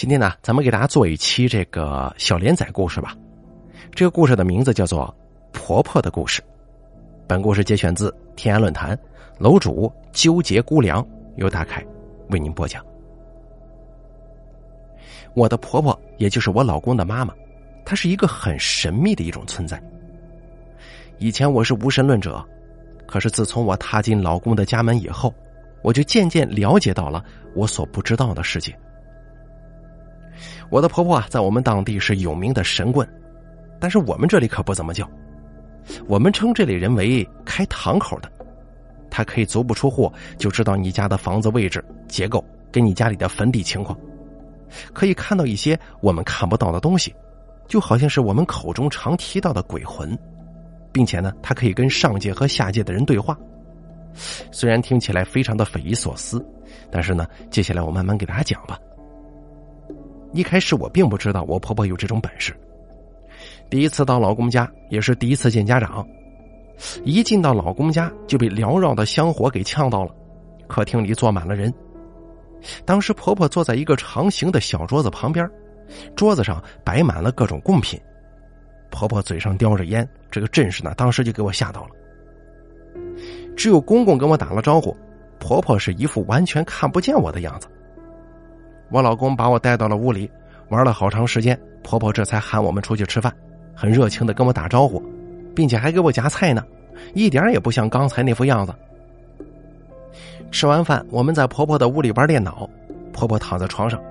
今天呢，咱们给大家做一期这个小连载故事吧。这个故事的名字叫做《婆婆的故事》。本故事节选自天涯论坛，楼主纠结姑娘由大凯为您播讲。我的婆婆，也就是我老公的妈妈，她是一个很神秘的一种存在。以前我是无神论者，可是自从我踏进老公的家门以后，我就渐渐了解到了我所不知道的世界。我的婆婆啊，在我们当地是有名的神棍，但是我们这里可不怎么叫，我们称这类人为开堂口的。他可以足不出户就知道你家的房子位置、结构跟你家里的坟地情况，可以看到一些我们看不到的东西，就好像是我们口中常提到的鬼魂，并且呢，他可以跟上界和下界的人对话。虽然听起来非常的匪夷所思，但是呢，接下来我慢慢给大家讲吧。一开始我并不知道我婆婆有这种本事。第一次到老公家，也是第一次见家长，一进到老公家就被缭绕的香火给呛到了。客厅里坐满了人，当时婆婆坐在一个长形的小桌子旁边，桌子上摆满了各种贡品。婆婆嘴上叼着烟，这个阵势呢，当时就给我吓到了。只有公公跟我打了招呼，婆婆是一副完全看不见我的样子。我老公把我带到了屋里，玩了好长时间，婆婆这才喊我们出去吃饭，很热情的跟我打招呼，并且还给我夹菜呢，一点也不像刚才那副样子。吃完饭，我们在婆婆的屋里玩电脑，婆婆躺在床上，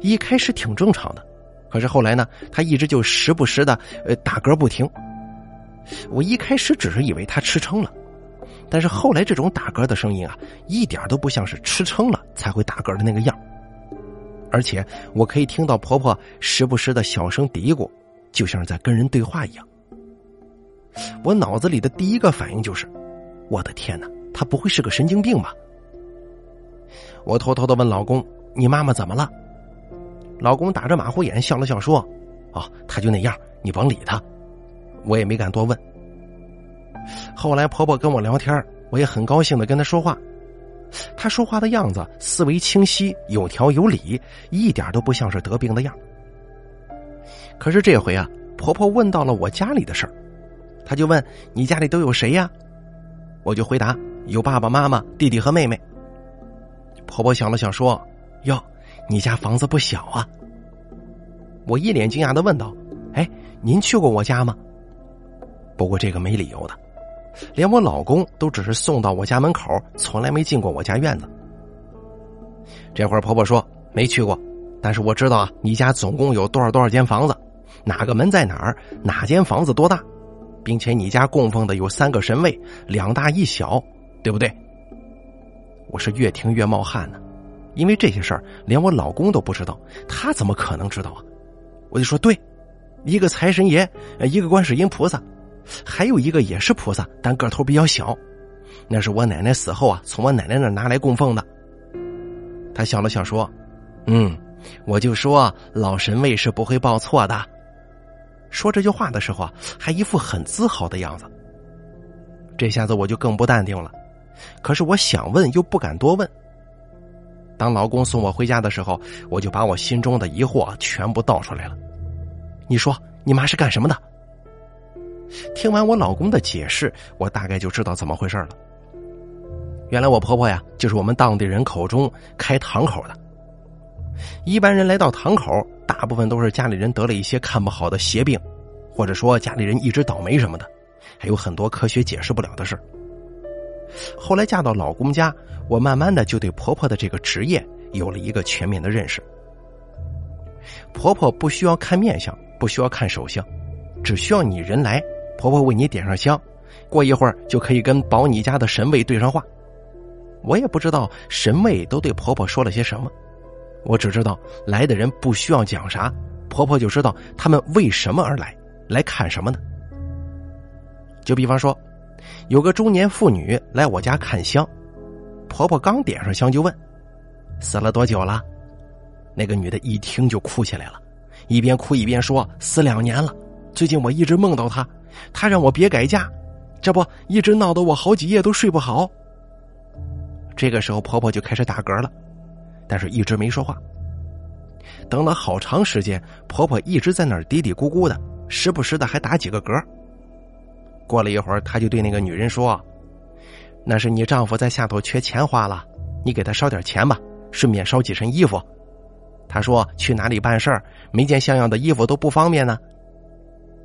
一开始挺正常的，可是后来呢，她一直就时不时的呃打嗝不停。我一开始只是以为她吃撑了，但是后来这种打嗝的声音啊，一点都不像是吃撑了才会打嗝的那个样。而且我可以听到婆婆时不时的小声嘀咕，就像是在跟人对话一样。我脑子里的第一个反应就是：我的天哪，她不会是个神经病吧？我偷偷的问老公：“你妈妈怎么了？”老公打着马虎眼笑了笑说：“哦，她就那样，你甭理她。”我也没敢多问。后来婆婆跟我聊天，我也很高兴的跟她说话。他说话的样子思维清晰、有条有理，一点都不像是得病的样。可是这回啊，婆婆问到了我家里的事儿，她就问：“你家里都有谁呀？”我就回答：“有爸爸妈妈、弟弟和妹妹。”婆婆想了想说：“哟，你家房子不小啊。”我一脸惊讶的问道：“哎，您去过我家吗？”不过这个没理由的。连我老公都只是送到我家门口，从来没进过我家院子。这会儿婆婆说没去过，但是我知道啊，你家总共有多少多少间房子，哪个门在哪儿，哪间房子多大，并且你家供奉的有三个神位，两大一小，对不对？我是越听越冒汗呢，因为这些事儿连我老公都不知道，他怎么可能知道啊？我就说对，一个财神爷，一个观世音菩萨。还有一个也是菩萨，但个头比较小，那是我奶奶死后啊，从我奶奶那拿来供奉的。他笑了笑说：“嗯，我就说老神位是不会报错的。”说这句话的时候啊，还一副很自豪的样子。这下子我就更不淡定了，可是我想问又不敢多问。当老公送我回家的时候，我就把我心中的疑惑全部倒出来了。你说你妈是干什么的？听完我老公的解释，我大概就知道怎么回事了。原来我婆婆呀，就是我们当地人口中开堂口的。一般人来到堂口，大部分都是家里人得了一些看不好的邪病，或者说家里人一直倒霉什么的，还有很多科学解释不了的事后来嫁到老公家，我慢慢的就对婆婆的这个职业有了一个全面的认识。婆婆不需要看面相，不需要看手相，只需要你人来。婆婆为你点上香，过一会儿就可以跟保你家的神位对上话。我也不知道神位都对婆婆说了些什么，我只知道来的人不需要讲啥，婆婆就知道他们为什么而来，来看什么呢？就比方说，有个中年妇女来我家看香，婆婆刚点上香就问：“死了多久了？”那个女的一听就哭起来了，一边哭一边说：“死两年了，最近我一直梦到她。”他让我别改嫁，这不一直闹得我好几夜都睡不好。这个时候婆婆就开始打嗝了，但是一直没说话。等了好长时间，婆婆一直在那儿嘀嘀咕咕的，时不时的还打几个嗝。过了一会儿，她就对那个女人说：“那是你丈夫在下头缺钱花了，你给他烧点钱吧，顺便烧几身衣服。”她说：“去哪里办事儿，没件像样的衣服都不方便呢。”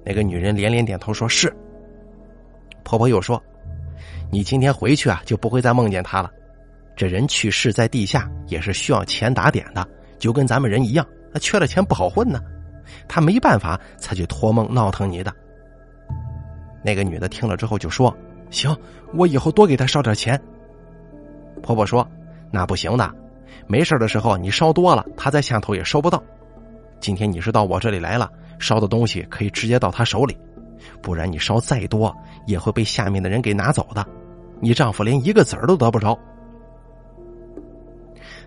那个女人连连点头说：“是。”婆婆又说：“你今天回去啊，就不会再梦见他了。这人去世在地下也是需要钱打点的，就跟咱们人一样，那缺了钱不好混呢。他没办法才去托梦闹腾你的。”那个女的听了之后就说：“行，我以后多给他烧点钱。”婆婆说：“那不行的，没事的时候你烧多了，他在下头也收不到。今天你是到我这里来了，烧的东西可以直接到他手里。”不然你烧再多也会被下面的人给拿走的，你丈夫连一个子儿都得不着。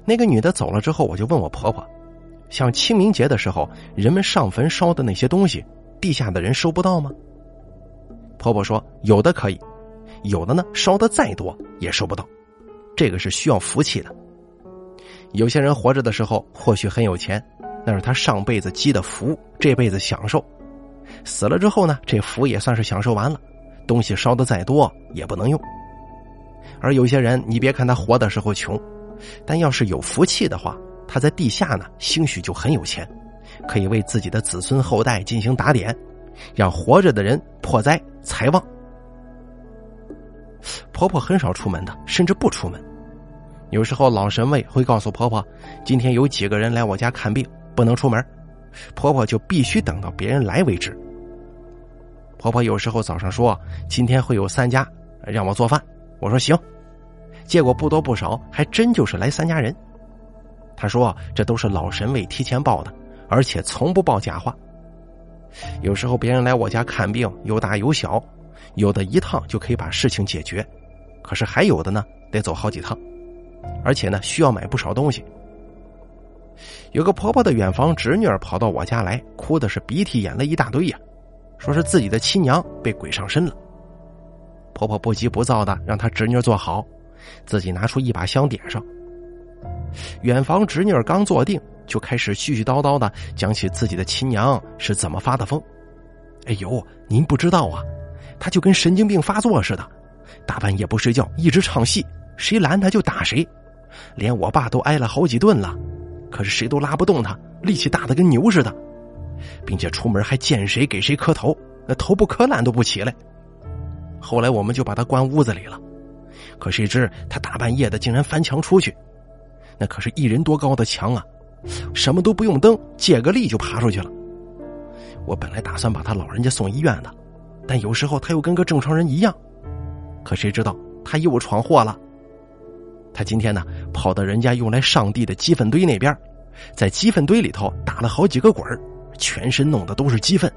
那个女的走了之后，我就问我婆婆，像清明节的时候人们上坟烧的那些东西，地下的人收不到吗？婆婆说有的可以，有的呢烧的再多也收不到，这个是需要福气的。有些人活着的时候或许很有钱，那是他上辈子积的福，这辈子享受。死了之后呢，这福也算是享受完了，东西烧的再多也不能用。而有些人，你别看他活的时候穷，但要是有福气的话，他在地下呢，兴许就很有钱，可以为自己的子孙后代进行打点，让活着的人破灾财旺。婆婆很少出门的，甚至不出门。有时候老神位会告诉婆婆，今天有几个人来我家看病，不能出门。婆婆就必须等到别人来为止。婆婆有时候早上说今天会有三家让我做饭，我说行，结果不多不少，还真就是来三家人。她说这都是老神位提前报的，而且从不报假话。有时候别人来我家看病，有大有小，有的一趟就可以把事情解决，可是还有的呢得走好几趟，而且呢需要买不少东西。有个婆婆的远房侄女儿跑到我家来，哭的是鼻涕眼泪一大堆呀，说是自己的亲娘被鬼上身了。婆婆不急不躁的让她侄女坐好，自己拿出一把香点上。远房侄女儿刚坐定，就开始絮絮叨叨的讲起自己的亲娘是怎么发的疯。哎呦，您不知道啊，她就跟神经病发作似的，大半夜不睡觉，一直唱戏，谁拦她就打谁，连我爸都挨了好几顿了。可是谁都拉不动他，力气大的跟牛似的，并且出门还见谁给谁磕头，那头不磕烂都不起来。后来我们就把他关屋子里了，可谁知他大半夜的竟然翻墙出去，那可是一人多高的墙啊，什么都不用蹬，借个力就爬出去了。我本来打算把他老人家送医院的，但有时候他又跟个正常人一样，可谁知道他又闯祸了。他今天呢，跑到人家用来上地的鸡粪堆那边，在鸡粪堆里头打了好几个滚全身弄的都是鸡粪，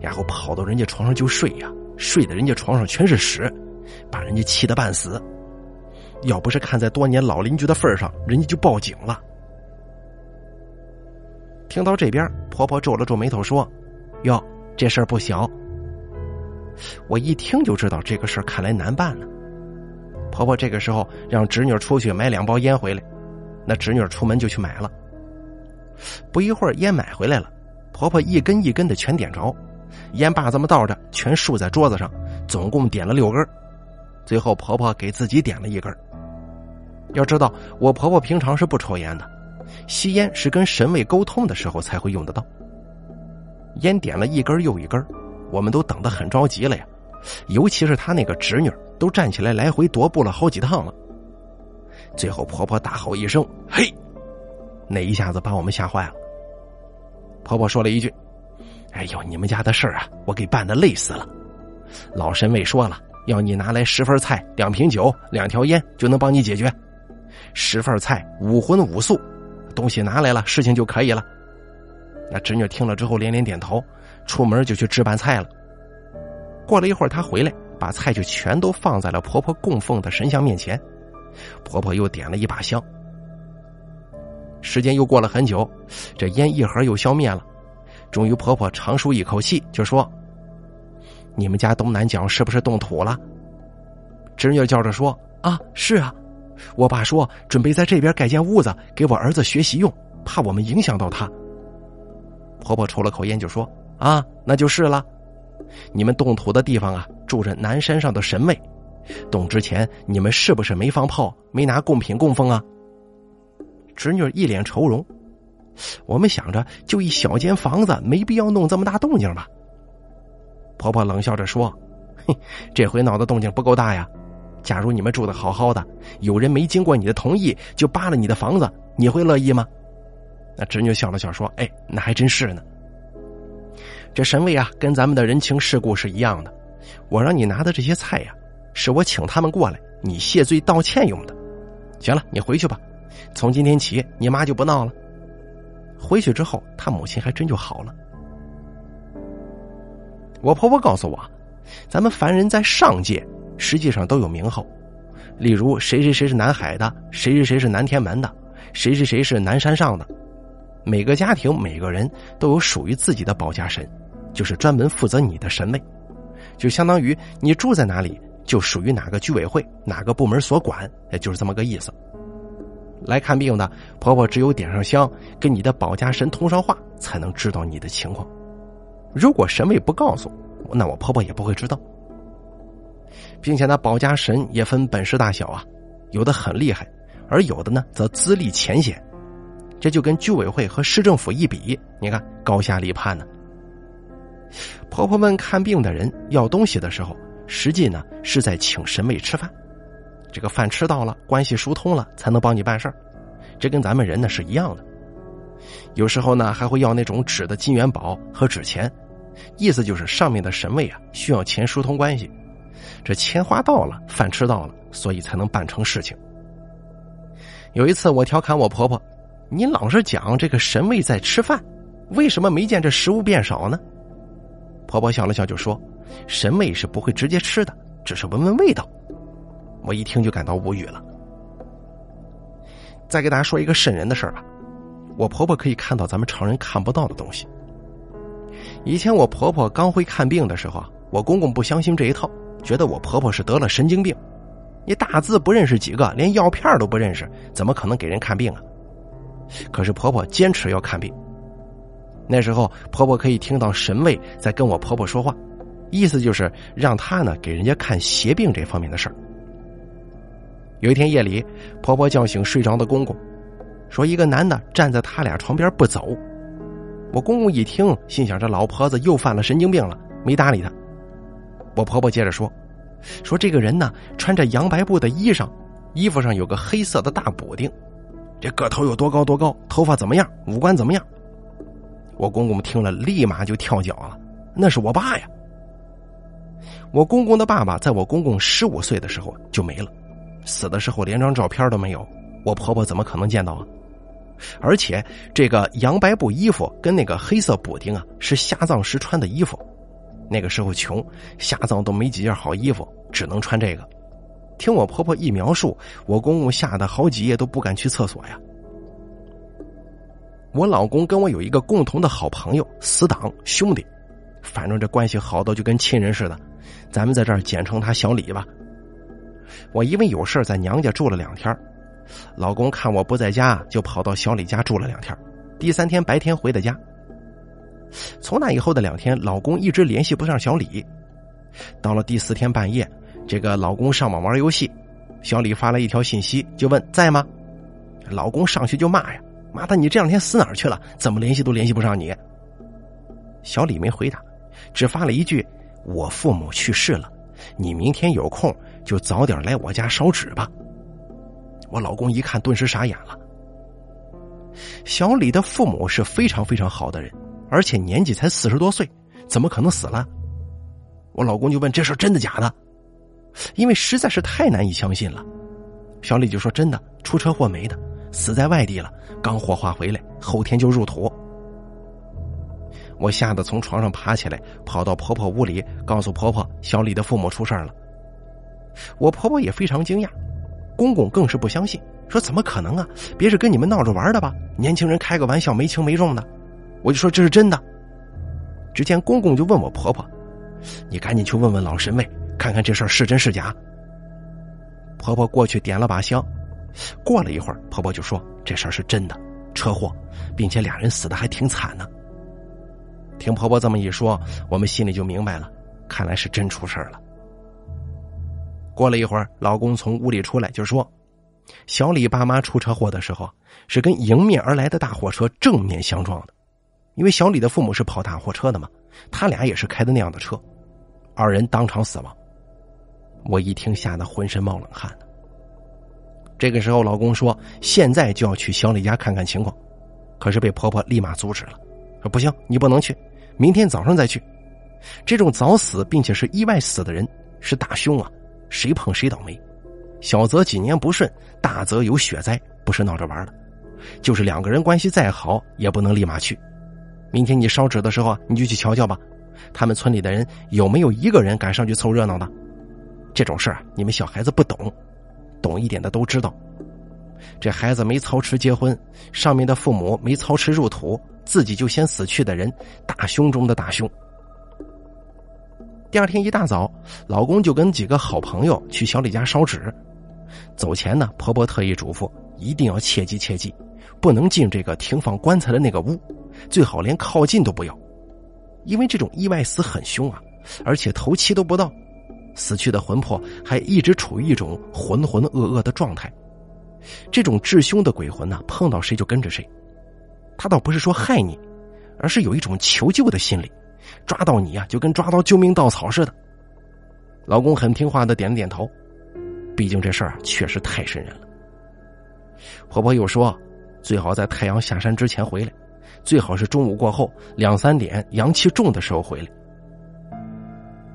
然后跑到人家床上就睡呀，睡的人家床上全是屎，把人家气得半死。要不是看在多年老邻居的份上，人家就报警了。听到这边，婆婆皱了皱眉头说：“哟，这事儿不小。”我一听就知道这个事儿看来难办了。婆婆这个时候让侄女出去买两包烟回来，那侄女出门就去买了。不一会儿，烟买回来了，婆婆一根一根的全点着，烟把这么倒着，全竖在桌子上，总共点了六根。最后，婆婆给自己点了一根。要知道，我婆婆平常是不抽烟的，吸烟是跟神位沟通的时候才会用得到。烟点了一根又一根，我们都等得很着急了呀，尤其是她那个侄女。都站起来来回踱步了好几趟了，最后婆婆大吼一声：“嘿！”那一下子把我们吓坏了。婆婆说了一句：“哎呦，你们家的事儿啊，我给办的累死了。老神位说了，要你拿来十份菜、两瓶酒、两条烟，就能帮你解决。十份菜，五荤五素，东西拿来了，事情就可以了。”那侄女听了之后连连点头，出门就去置办菜了。过了一会儿，她回来。把菜就全都放在了婆婆供奉的神像面前，婆婆又点了一把香。时间又过了很久，这烟一盒又消灭了。终于，婆婆长舒一口气，就说：“你们家东南角是不是动土了？”侄女叫着说：“啊，是啊，我爸说准备在这边盖间屋子给我儿子学习用，怕我们影响到他。婆婆抽了口烟就说：“啊，那就是了。你们动土的地方啊，住着南山上的神位。动之前，你们是不是没放炮，没拿贡品供奉啊？”侄女一脸愁容。我们想着，就一小间房子，没必要弄这么大动静吧。婆婆冷笑着说：“嘿，这回闹的动静不够大呀。假如你们住的好好的，有人没经过你的同意就扒了你的房子，你会乐意吗？”那侄女笑了笑说：“哎，那还真是呢。这神位啊，跟咱们的人情世故是一样的。我让你拿的这些菜呀，是我请他们过来，你谢罪道歉用的。行了，你回去吧。从今天起，你妈就不闹了。”回去之后，他母亲还真就好了。我婆婆告诉我，咱们凡人在上界实际上都有名号，例如谁谁谁是南海的，谁谁谁是南天门的，谁谁谁是南山上的。每个家庭每个人都有属于自己的保家神，就是专门负责你的神位，就相当于你住在哪里，就属于哪个居委会、哪个部门所管，也就是这么个意思。来看病的婆婆只有点上香，跟你的保家神通上话，才能知道你的情况。如果神位不告诉，那我婆婆也不会知道。并且呢，保家神也分本事大小啊，有的很厉害，而有的呢则资历浅显。这就跟居委会和市政府一比，你看高下立判呢。婆婆问看病的人要东西的时候，实际呢是在请神位吃饭。这个饭吃到了，关系疏通了，才能帮你办事儿。这跟咱们人呢是一样的。有时候呢，还会要那种纸的金元宝和纸钱，意思就是上面的神位啊需要钱疏通关系。这钱花到了，饭吃到了，所以才能办成事情。有一次我调侃我婆婆：“你老是讲这个神位在吃饭，为什么没见这食物变少呢？”婆婆笑了笑就说：“神位是不会直接吃的，只是闻闻味道。”我一听就感到无语了。再给大家说一个瘆人的事儿吧，我婆婆可以看到咱们常人看不到的东西。以前我婆婆刚会看病的时候，我公公不相信这一套，觉得我婆婆是得了神经病。你大字不认识几个，连药片都不认识，怎么可能给人看病啊？可是婆婆坚持要看病。那时候婆婆可以听到神位在跟我婆婆说话，意思就是让她呢给人家看邪病这方面的事儿。有一天夜里，婆婆叫醒睡着的公公，说：“一个男的站在他俩床边不走。”我公公一听，心想：“这老婆子又犯了神经病了。”没搭理他。我婆婆接着说：“说这个人呢，穿着洋白布的衣裳，衣服上有个黑色的大补丁，这个头有多高多高，头发怎么样，五官怎么样？”我公公听了，立马就跳脚了：“那是我爸呀！”我公公的爸爸在我公公十五岁的时候就没了。死的时候连张照片都没有，我婆婆怎么可能见到啊？而且这个洋白布衣服跟那个黑色补丁啊，是下葬时穿的衣服。那个时候穷，下葬都没几件好衣服，只能穿这个。听我婆婆一描述，我公公吓得好几夜都不敢去厕所呀。我老公跟我有一个共同的好朋友，死党兄弟，反正这关系好到就跟亲人似的，咱们在这儿简称他小李吧。我因为有事在娘家住了两天，老公看我不在家，就跑到小李家住了两天。第三天白天回的家。从那以后的两天，老公一直联系不上小李。到了第四天半夜，这个老公上网玩游戏，小李发了一条信息，就问在吗？老公上去就骂呀：“妈的，你这两天死哪儿去了？怎么联系都联系不上你？”小李没回答，只发了一句：“我父母去世了，你明天有空。”就早点来我家烧纸吧。我老公一看，顿时傻眼了。小李的父母是非常非常好的人，而且年纪才四十多岁，怎么可能死了？我老公就问：“这事真的假的？”因为实在是太难以相信了。小李就说：“真的，出车祸没的，死在外地了，刚火化回来，后天就入土。”我吓得从床上爬起来，跑到婆婆屋里，告诉婆婆：“小李的父母出事了。”我婆婆也非常惊讶，公公更是不相信，说：“怎么可能啊？别是跟你们闹着玩的吧？年轻人开个玩笑，没轻没重的。”我就说：“这是真的。”只见公公就问我婆婆：“你赶紧去问问老神位，看看这事儿是真是假。”婆婆过去点了把香，过了一会儿，婆婆就说：“这事儿是真的，车祸，并且俩人死的还挺惨呢。听婆婆这么一说，我们心里就明白了，看来是真出事了。过了一会儿，老公从屋里出来就说：“小李爸妈出车祸的时候，是跟迎面而来的大货车正面相撞的。因为小李的父母是跑大货车的嘛，他俩也是开的那样的车，二人当场死亡。”我一听，吓得浑身冒冷汗。这个时候，老公说：“现在就要去小李家看看情况。”可是被婆婆立马阻止了，说：“不行，你不能去，明天早上再去。这种早死并且是意外死的人是大凶啊，谁碰谁倒霉。小则几年不顺，大则有血灾，不是闹着玩的。就是两个人关系再好，也不能立马去。明天你烧纸的时候，你就去瞧瞧吧，他们村里的人有没有一个人敢上去凑热闹的？”这种事儿你们小孩子不懂，懂一点的都知道。这孩子没操持结婚，上面的父母没操持入土，自己就先死去的人，大凶中的大凶。第二天一大早，老公就跟几个好朋友去小李家烧纸。走前呢，婆婆特意嘱咐，一定要切记切记，不能进这个停放棺材的那个屋，最好连靠近都不要，因为这种意外死很凶啊，而且头七都不到。死去的魂魄还一直处于一种浑浑噩噩的状态，这种至凶的鬼魂呢，碰到谁就跟着谁。他倒不是说害你，而是有一种求救的心理，抓到你呀，就跟抓到救命稻草似的。老公很听话的点了点头，毕竟这事儿确实太瘆人了。婆婆又说，最好在太阳下山之前回来，最好是中午过后两三点阳气重的时候回来。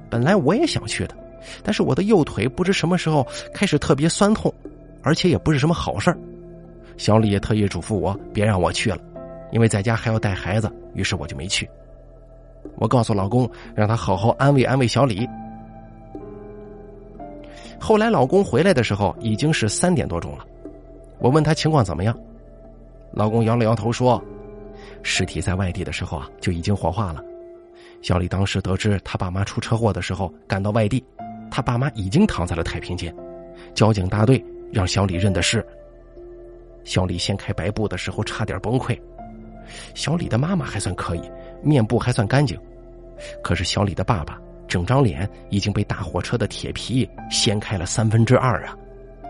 本来我也想去的。但是我的右腿不知什么时候开始特别酸痛，而且也不是什么好事儿。小李也特意嘱咐我别让我去了，因为在家还要带孩子，于是我就没去。我告诉老公，让他好好安慰安慰小李。后来老公回来的时候已经是三点多钟了，我问他情况怎么样，老公摇了摇头说，尸体在外地的时候啊就已经火化了。小李当时得知他爸妈出车祸的时候赶到外地。他爸妈已经躺在了太平间，交警大队让小李认的尸。小李掀开白布的时候差点崩溃。小李的妈妈还算可以，面部还算干净，可是小李的爸爸整张脸已经被大货车的铁皮掀开了三分之二啊，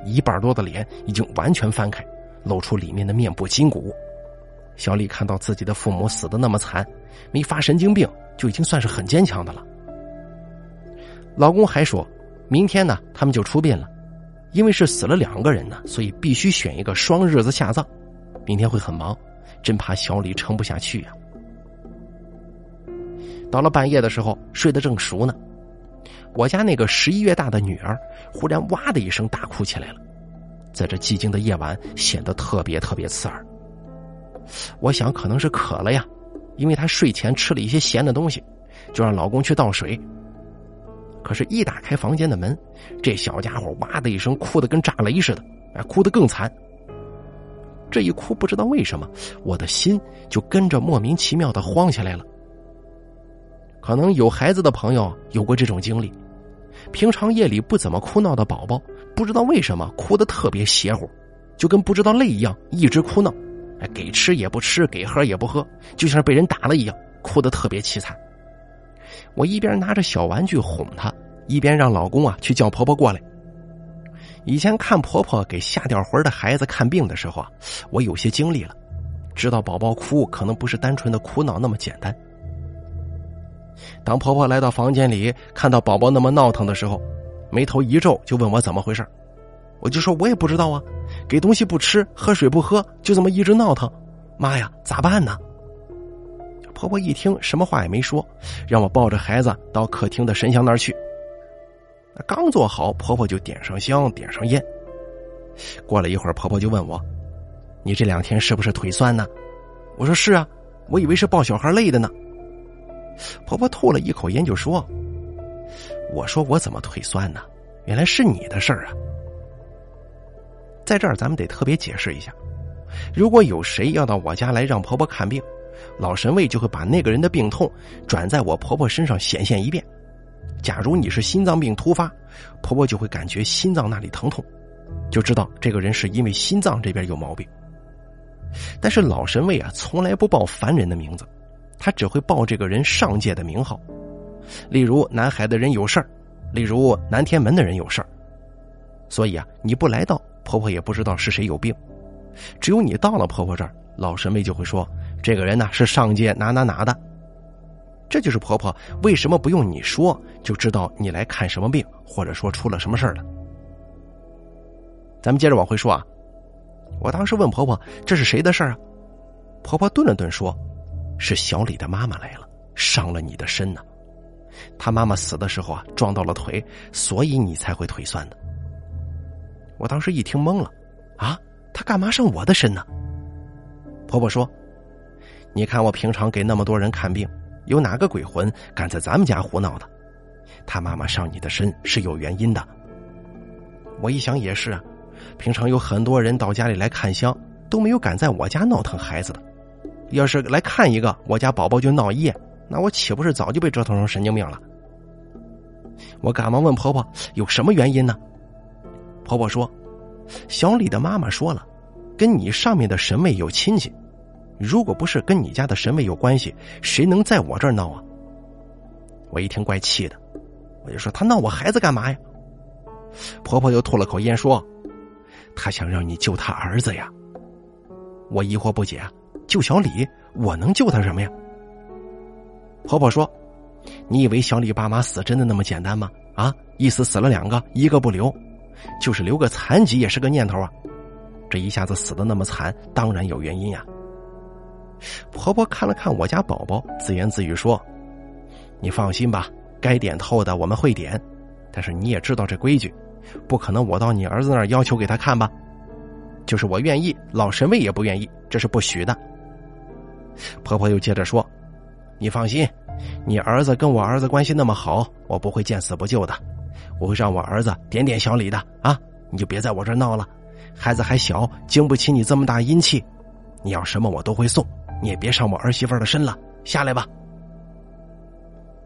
一半多的脸已经完全翻开，露出里面的面部筋骨。小李看到自己的父母死的那么惨，没发神经病就已经算是很坚强的了。老公还说。明天呢，他们就出殡了，因为是死了两个人呢，所以必须选一个双日子下葬。明天会很忙，真怕小李撑不下去呀。到了半夜的时候，睡得正熟呢，我家那个十一月大的女儿忽然哇的一声大哭起来了，在这寂静的夜晚显得特别特别刺耳。我想可能是渴了呀，因为她睡前吃了一些咸的东西，就让老公去倒水。可是，一打开房间的门，这小家伙哇的一声哭得跟炸雷似的，哎，哭得更惨。这一哭，不知道为什么，我的心就跟着莫名其妙的慌起来了。可能有孩子的朋友有过这种经历，平常夜里不怎么哭闹的宝宝，不知道为什么哭得特别邪乎，就跟不知道累一样，一直哭闹，哎，给吃也不吃，给喝也不喝，就像是被人打了一样，哭得特别凄惨。我一边拿着小玩具哄她，一边让老公啊去叫婆婆过来。以前看婆婆给吓掉魂的孩子看病的时候啊，我有些经历了，知道宝宝哭可能不是单纯的哭闹那么简单。当婆婆来到房间里，看到宝宝那么闹腾的时候，眉头一皱，就问我怎么回事我就说我也不知道啊，给东西不吃，喝水不喝，就这么一直闹腾。妈呀，咋办呢？婆婆一听，什么话也没说，让我抱着孩子到客厅的神像那儿去。刚坐好，婆婆就点上香，点上烟。过了一会儿，婆婆就问我：“你这两天是不是腿酸呢？”我说：“是啊，我以为是抱小孩累的呢。”婆婆吐了一口烟，就说：“我说我怎么腿酸呢？原来是你的事儿啊！在这儿，咱们得特别解释一下，如果有谁要到我家来让婆婆看病。”老神位就会把那个人的病痛转在我婆婆身上显现一遍。假如你是心脏病突发，婆婆就会感觉心脏那里疼痛，就知道这个人是因为心脏这边有毛病。但是老神位啊，从来不报凡人的名字，他只会报这个人上界的名号。例如南海的人有事儿，例如南天门的人有事儿。所以啊，你不来到，婆婆也不知道是谁有病。只有你到了婆婆这儿，老神位就会说，这个人呢是上界哪哪哪的。这就是婆婆为什么不用你说就知道你来看什么病，或者说出了什么事儿了。咱们接着往回说啊，我当时问婆婆这是谁的事儿啊？婆婆顿了顿说：“是小李的妈妈来了，伤了你的身呢。他妈妈死的时候啊撞到了腿，所以你才会腿酸的。”我当时一听懵了，啊，他干嘛伤我的身呢？婆婆说：“你看我平常给那么多人看病。”有哪个鬼魂敢在咱们家胡闹的？他妈妈上你的身是有原因的。我一想也是啊，平常有很多人到家里来看香，都没有敢在我家闹腾孩子的。要是来看一个，我家宝宝就闹一夜，那我岂不是早就被折腾成神经病了？我赶忙问婆婆有什么原因呢？婆婆说，小李的妈妈说了，跟你上面的神位有亲戚。如果不是跟你家的神位有关系，谁能在我这儿闹啊？我一听怪气的，我就说他闹我孩子干嘛呀？婆婆又吐了口烟说：“他想让你救他儿子呀。”我疑惑不解：“救小李，我能救他什么呀？”婆婆说：“你以为小李爸妈死真的那么简单吗？啊，一死死了两个，一个不留，就是留个残疾也是个念头啊。这一下子死的那么惨，当然有原因呀。”婆婆看了看我家宝宝，自言自语说：“你放心吧，该点透的我们会点。但是你也知道这规矩，不可能我到你儿子那儿要求给他看吧？就是我愿意，老神位也不愿意，这是不许的。”婆婆又接着说：“你放心，你儿子跟我儿子关系那么好，我不会见死不救的。我会让我儿子点点小李的啊！你就别在我这儿闹了，孩子还小，经不起你这么大阴气。你要什么我都会送。”你也别上我儿媳妇的身了，下来吧。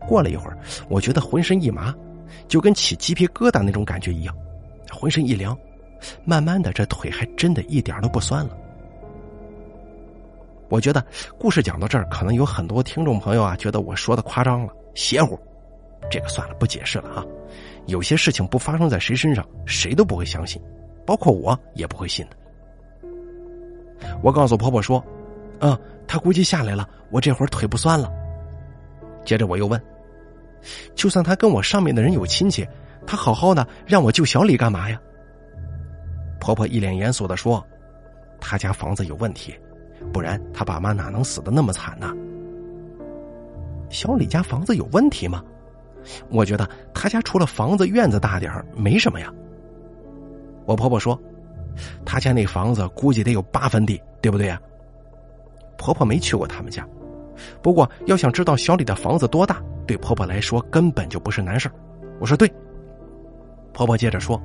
过了一会儿，我觉得浑身一麻，就跟起鸡皮疙瘩那种感觉一样，浑身一凉。慢慢的，这腿还真的一点都不酸了。我觉得故事讲到这儿，可能有很多听众朋友啊，觉得我说的夸张了、邪乎。这个算了，不解释了啊。有些事情不发生在谁身上，谁都不会相信，包括我也不会信的。我告诉婆婆说：“嗯。”他估计下来了，我这会儿腿不酸了。接着我又问：“就算他跟我上面的人有亲戚，他好好的让我救小李干嘛呀？”婆婆一脸严肃的说：“他家房子有问题，不然他爸妈哪能死的那么惨呢？”小李家房子有问题吗？我觉得他家除了房子院子大点没什么呀。我婆婆说：“他家那房子估计得有八分地，对不对呀？”婆婆没去过他们家，不过要想知道小李的房子多大，对婆婆来说根本就不是难事我说对。婆婆接着说：“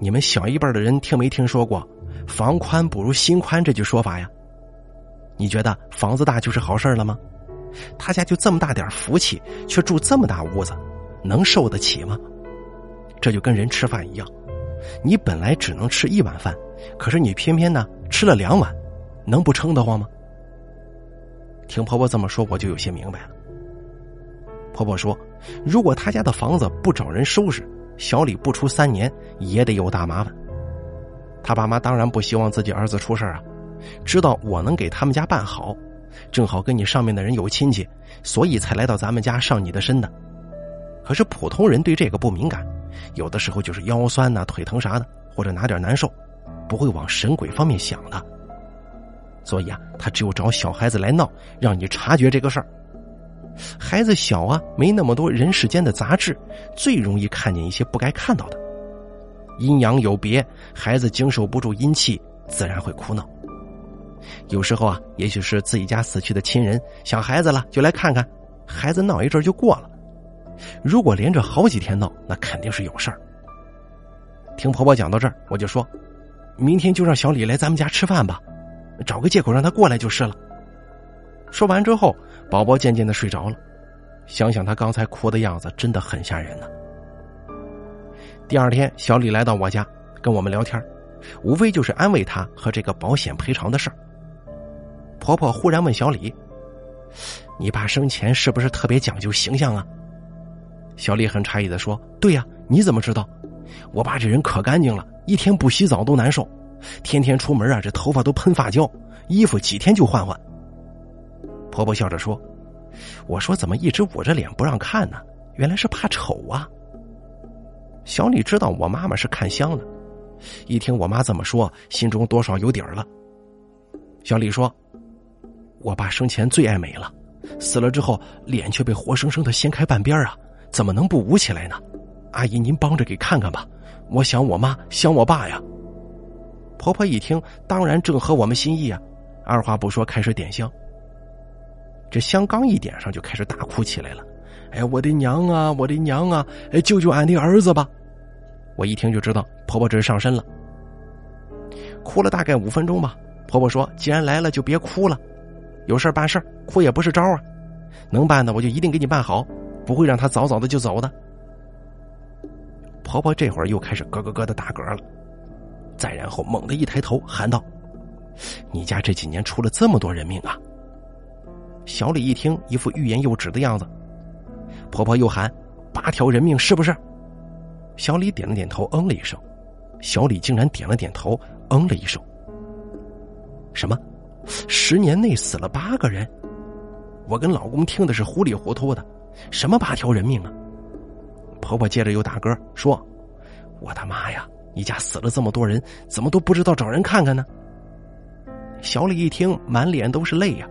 你们小一辈的人听没听说过‘房宽不如心宽’这句说法呀？你觉得房子大就是好事了吗？他家就这么大点福气，却住这么大屋子，能受得起吗？这就跟人吃饭一样，你本来只能吃一碗饭，可是你偏偏呢吃了两碗，能不撑得慌吗？”听婆婆这么说，我就有些明白了。婆婆说：“如果他家的房子不找人收拾，小李不出三年也得有大麻烦。他爸妈当然不希望自己儿子出事啊，知道我能给他们家办好，正好跟你上面的人有亲戚，所以才来到咱们家上你的身的。可是普通人对这个不敏感，有的时候就是腰酸呐、腿疼啥的，或者哪点难受，不会往神鬼方面想的。”所以啊，他只有找小孩子来闹，让你察觉这个事儿。孩子小啊，没那么多人世间的杂质，最容易看见一些不该看到的。阴阳有别，孩子经受不住阴气，自然会哭闹。有时候啊，也许是自己家死去的亲人想孩子了，就来看看。孩子闹一阵就过了。如果连着好几天闹，那肯定是有事儿。听婆婆讲到这儿，我就说，明天就让小李来咱们家吃饭吧。找个借口让他过来就是了。说完之后，宝宝渐渐的睡着了。想想他刚才哭的样子，真的很吓人呢。第二天，小李来到我家跟我们聊天，无非就是安慰她和这个保险赔偿的事儿。婆婆忽然问小李：“你爸生前是不是特别讲究形象啊？”小李很诧异的说：“对呀，你怎么知道？我爸这人可干净了，一天不洗澡都难受，天天出门啊，这头发都喷发胶，衣服几天就换换。”婆婆笑着说：“我说怎么一直捂着脸不让看呢？原来是怕丑啊。”小李知道我妈妈是看香的，一听我妈这么说，心中多少有底儿了。小李说：“我爸生前最爱美了，死了之后脸却被活生生的掀开半边啊，怎么能不捂起来呢？阿姨您帮着给看看吧，我想我妈，想我爸呀。”婆婆一听，当然正合我们心意啊，二话不说开始点香。这香刚一点上，就开始大哭起来了。哎，我的娘啊，我的娘啊！哎，救救俺的儿子吧！我一听就知道婆婆这是上身了，哭了大概五分钟吧。婆婆说：“既然来了，就别哭了，有事办事哭也不是招啊。能办的我就一定给你办好，不会让他早早的就走的。”婆婆这会儿又开始咯咯咯的打嗝了，再然后猛地一抬头喊道：“你家这几年出了这么多人命啊！”小李一听，一副欲言又止的样子。婆婆又喊：“八条人命是不是？”小李点了点头，嗯了一声。小李竟然点了点头，嗯了一声。什么？十年内死了八个人？我跟老公听的是糊里糊涂的。什么八条人命啊？婆婆接着又打嗝说：“我的妈呀！你家死了这么多人，怎么都不知道找人看看呢？”小李一听，满脸都是泪呀。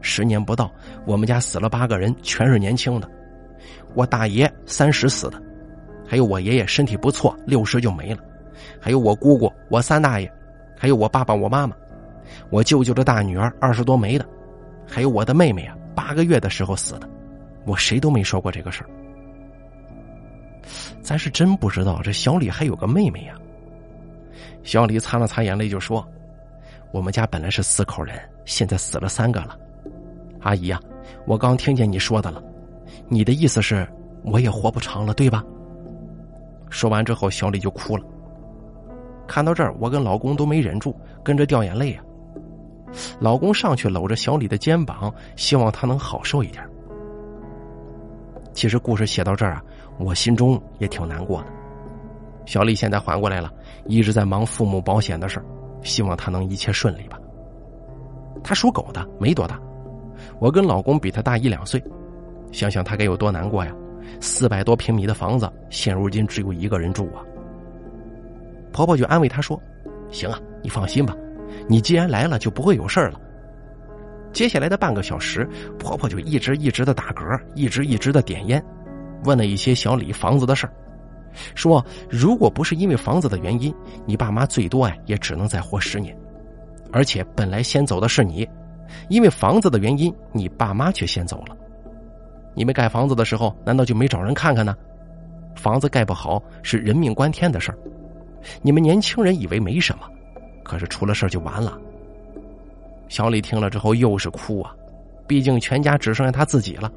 十年不到，我们家死了八个人，全是年轻的。我大爷三十死的，还有我爷爷身体不错，六十就没了，还有我姑姑、我三大爷，还有我爸爸、我妈妈，我舅舅的大女儿二十多没的，还有我的妹妹啊，八个月的时候死的，我谁都没说过这个事儿。咱是真不知道这小李还有个妹妹呀。小李擦了擦眼泪就说：“我们家本来是四口人，现在死了三个了。阿姨呀，我刚听见你说的了。”你的意思是，我也活不长了，对吧？说完之后，小李就哭了。看到这儿，我跟老公都没忍住，跟着掉眼泪啊。老公上去搂着小李的肩膀，希望他能好受一点。其实故事写到这儿啊，我心中也挺难过的。小丽现在缓过来了，一直在忙父母保险的事儿希望她能一切顺利吧。她属狗的，没多大，我跟老公比她大一两岁。想想她该有多难过呀！四百多平米的房子，现如今只有一个人住啊。婆婆就安慰她说：“行啊，你放心吧，你既然来了，就不会有事儿了。”接下来的半个小时，婆婆就一直一直的打嗝，一直一直的点烟，问了一些小李房子的事儿，说如果不是因为房子的原因，你爸妈最多呀也只能再活十年，而且本来先走的是你，因为房子的原因，你爸妈却先走了。你们盖房子的时候，难道就没找人看看呢？房子盖不好是人命关天的事儿，你们年轻人以为没什么，可是出了事儿就完了。小李听了之后又是哭啊，毕竟全家只剩下他自己了。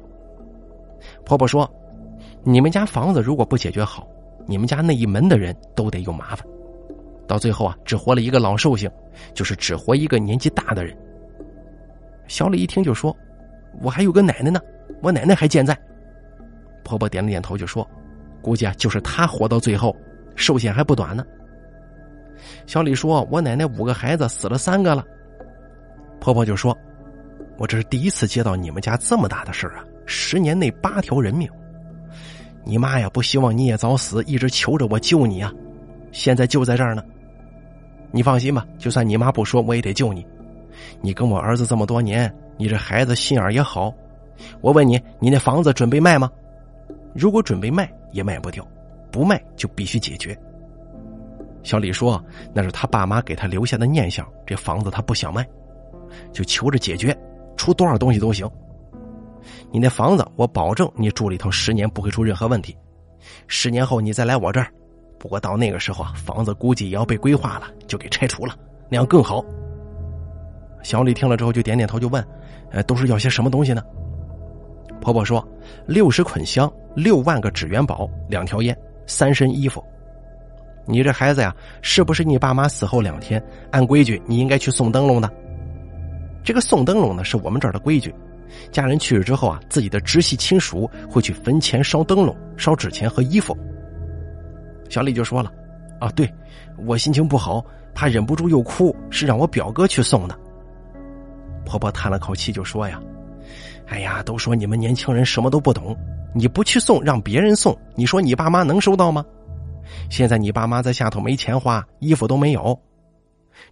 婆婆说：“你们家房子如果不解决好，你们家那一门的人都得有麻烦，到最后啊，只活了一个老寿星，就是只活一个年纪大的人。”小李一听就说：“我还有个奶奶呢。”我奶奶还健在，婆婆点了点头就说：“估计啊，就是她活到最后，寿限还不短呢。”小李说：“我奶奶五个孩子死了三个了。”婆婆就说：“我这是第一次接到你们家这么大的事儿啊！十年内八条人命，你妈呀，不希望你也早死，一直求着我救你啊！现在就在这儿呢。你放心吧，就算你妈不说，我也得救你。你跟我儿子这么多年，你这孩子心眼也好。”我问你，你那房子准备卖吗？如果准备卖，也卖不掉；不卖，就必须解决。小李说：“那是他爸妈给他留下的念想，这房子他不想卖，就求着解决，出多少东西都行。你那房子，我保证你住里头十年不会出任何问题。十年后你再来我这儿，不过到那个时候啊，房子估计也要被规划了，就给拆除了，那样更好。”小李听了之后就点点头，就问：“呃，都是要些什么东西呢？”婆婆说：“六十捆香，六万个纸元宝，两条烟，三身衣服。你这孩子呀，是不是你爸妈死后两天，按规矩你应该去送灯笼的？这个送灯笼呢，是我们这儿的规矩。家人去世之后啊，自己的直系亲属会去坟前烧灯笼、烧纸钱和衣服。小李就说了：“啊，对，我心情不好，怕忍不住又哭，是让我表哥去送的。”婆婆叹了口气就说：“呀，哎呀，都说你们年轻人什么都不懂，你不去送，让别人送，你说你爸妈能收到吗？现在你爸妈在下头没钱花，衣服都没有。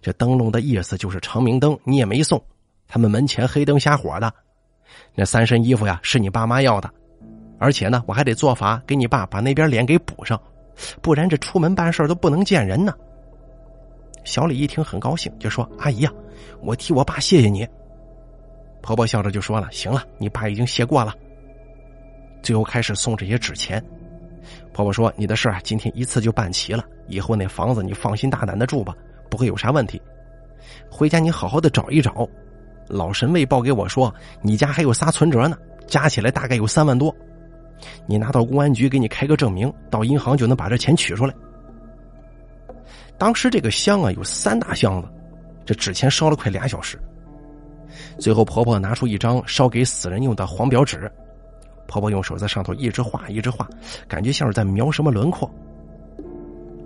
这灯笼的意思就是长明灯，你也没送，他们门前黑灯瞎火的。那三身衣服呀，是你爸妈要的，而且呢，我还得做法给你爸把那边脸给补上。”不然这出门办事都不能见人呢。小李一听很高兴，就说：“阿姨呀，我替我爸谢谢你。”婆婆笑着就说了：“行了，你爸已经谢过了。”最后开始送这些纸钱。婆婆说：“你的事啊，今天一次就办齐了，以后那房子你放心大胆的住吧，不会有啥问题。回家你好好的找一找。老神卫报给我说，你家还有仨存折呢，加起来大概有三万多。”你拿到公安局给你开个证明，到银行就能把这钱取出来。当时这个箱啊有三大箱子，这纸钱烧了快俩小时。最后婆婆拿出一张烧给死人用的黄表纸，婆婆用手在上头一直画一直画，感觉像是在描什么轮廓。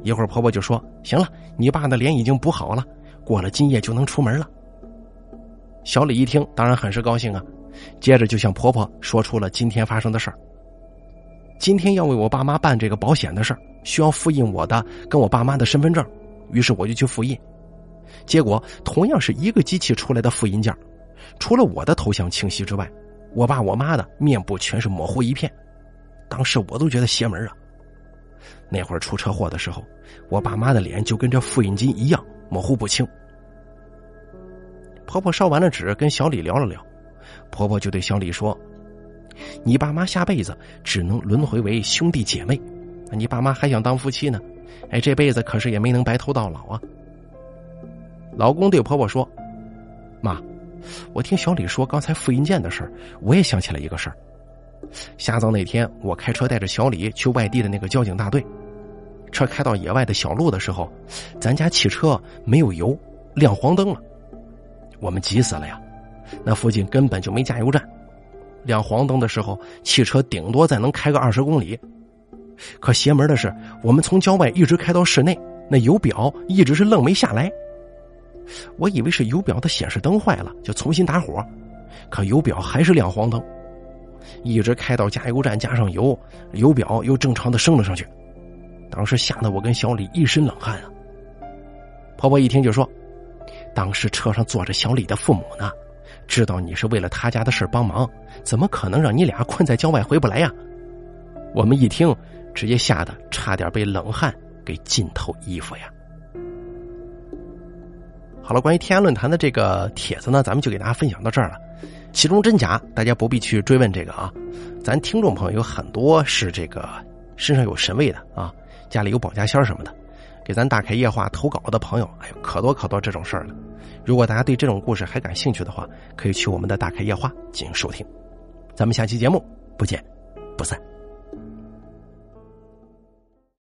一会儿婆婆就说：“行了，你爸的脸已经补好了，过了今夜就能出门了。”小李一听，当然很是高兴啊，接着就向婆婆说出了今天发生的事儿。今天要为我爸妈办这个保险的事儿，需要复印我的跟我爸妈的身份证，于是我就去复印。结果同样是一个机器出来的复印件，除了我的头像清晰之外，我爸我妈的面部全是模糊一片。当时我都觉得邪门啊！那会儿出车祸的时候，我爸妈的脸就跟这复印机一样模糊不清。婆婆烧完了纸，跟小李聊了聊，婆婆就对小李说。你爸妈下辈子只能轮回为兄弟姐妹，你爸妈还想当夫妻呢，哎，这辈子可是也没能白头到老啊。老公对婆婆说：“妈，我听小李说刚才复印件的事儿，我也想起来一个事儿。下葬那天，我开车带着小李去外地的那个交警大队，车开到野外的小路的时候，咱家汽车没有油，亮黄灯了，我们急死了呀。那附近根本就没加油站。”亮黄灯的时候，汽车顶多再能开个二十公里。可邪门的是，我们从郊外一直开到室内，那油表一直是愣没下来。我以为是油表的显示灯坏了，就重新打火，可油表还是亮黄灯。一直开到加油站加上油，油表又正常的升了上去。当时吓得我跟小李一身冷汗啊。婆婆一听就说：“当时车上坐着小李的父母呢。”知道你是为了他家的事帮忙，怎么可能让你俩困在郊外回不来呀？我们一听，直接吓得差点被冷汗给浸透衣服呀。好了，关于天涯论坛的这个帖子呢，咱们就给大家分享到这儿了。其中真假，大家不必去追问这个啊。咱听众朋友有很多是这个身上有神位的啊，家里有保家仙什么的。给咱打开夜话投稿的朋友，哎呦，可多可多这种事儿了。如果大家对这种故事还感兴趣的话，可以去我们的打开夜话进行收听。咱们下期节目不见不散。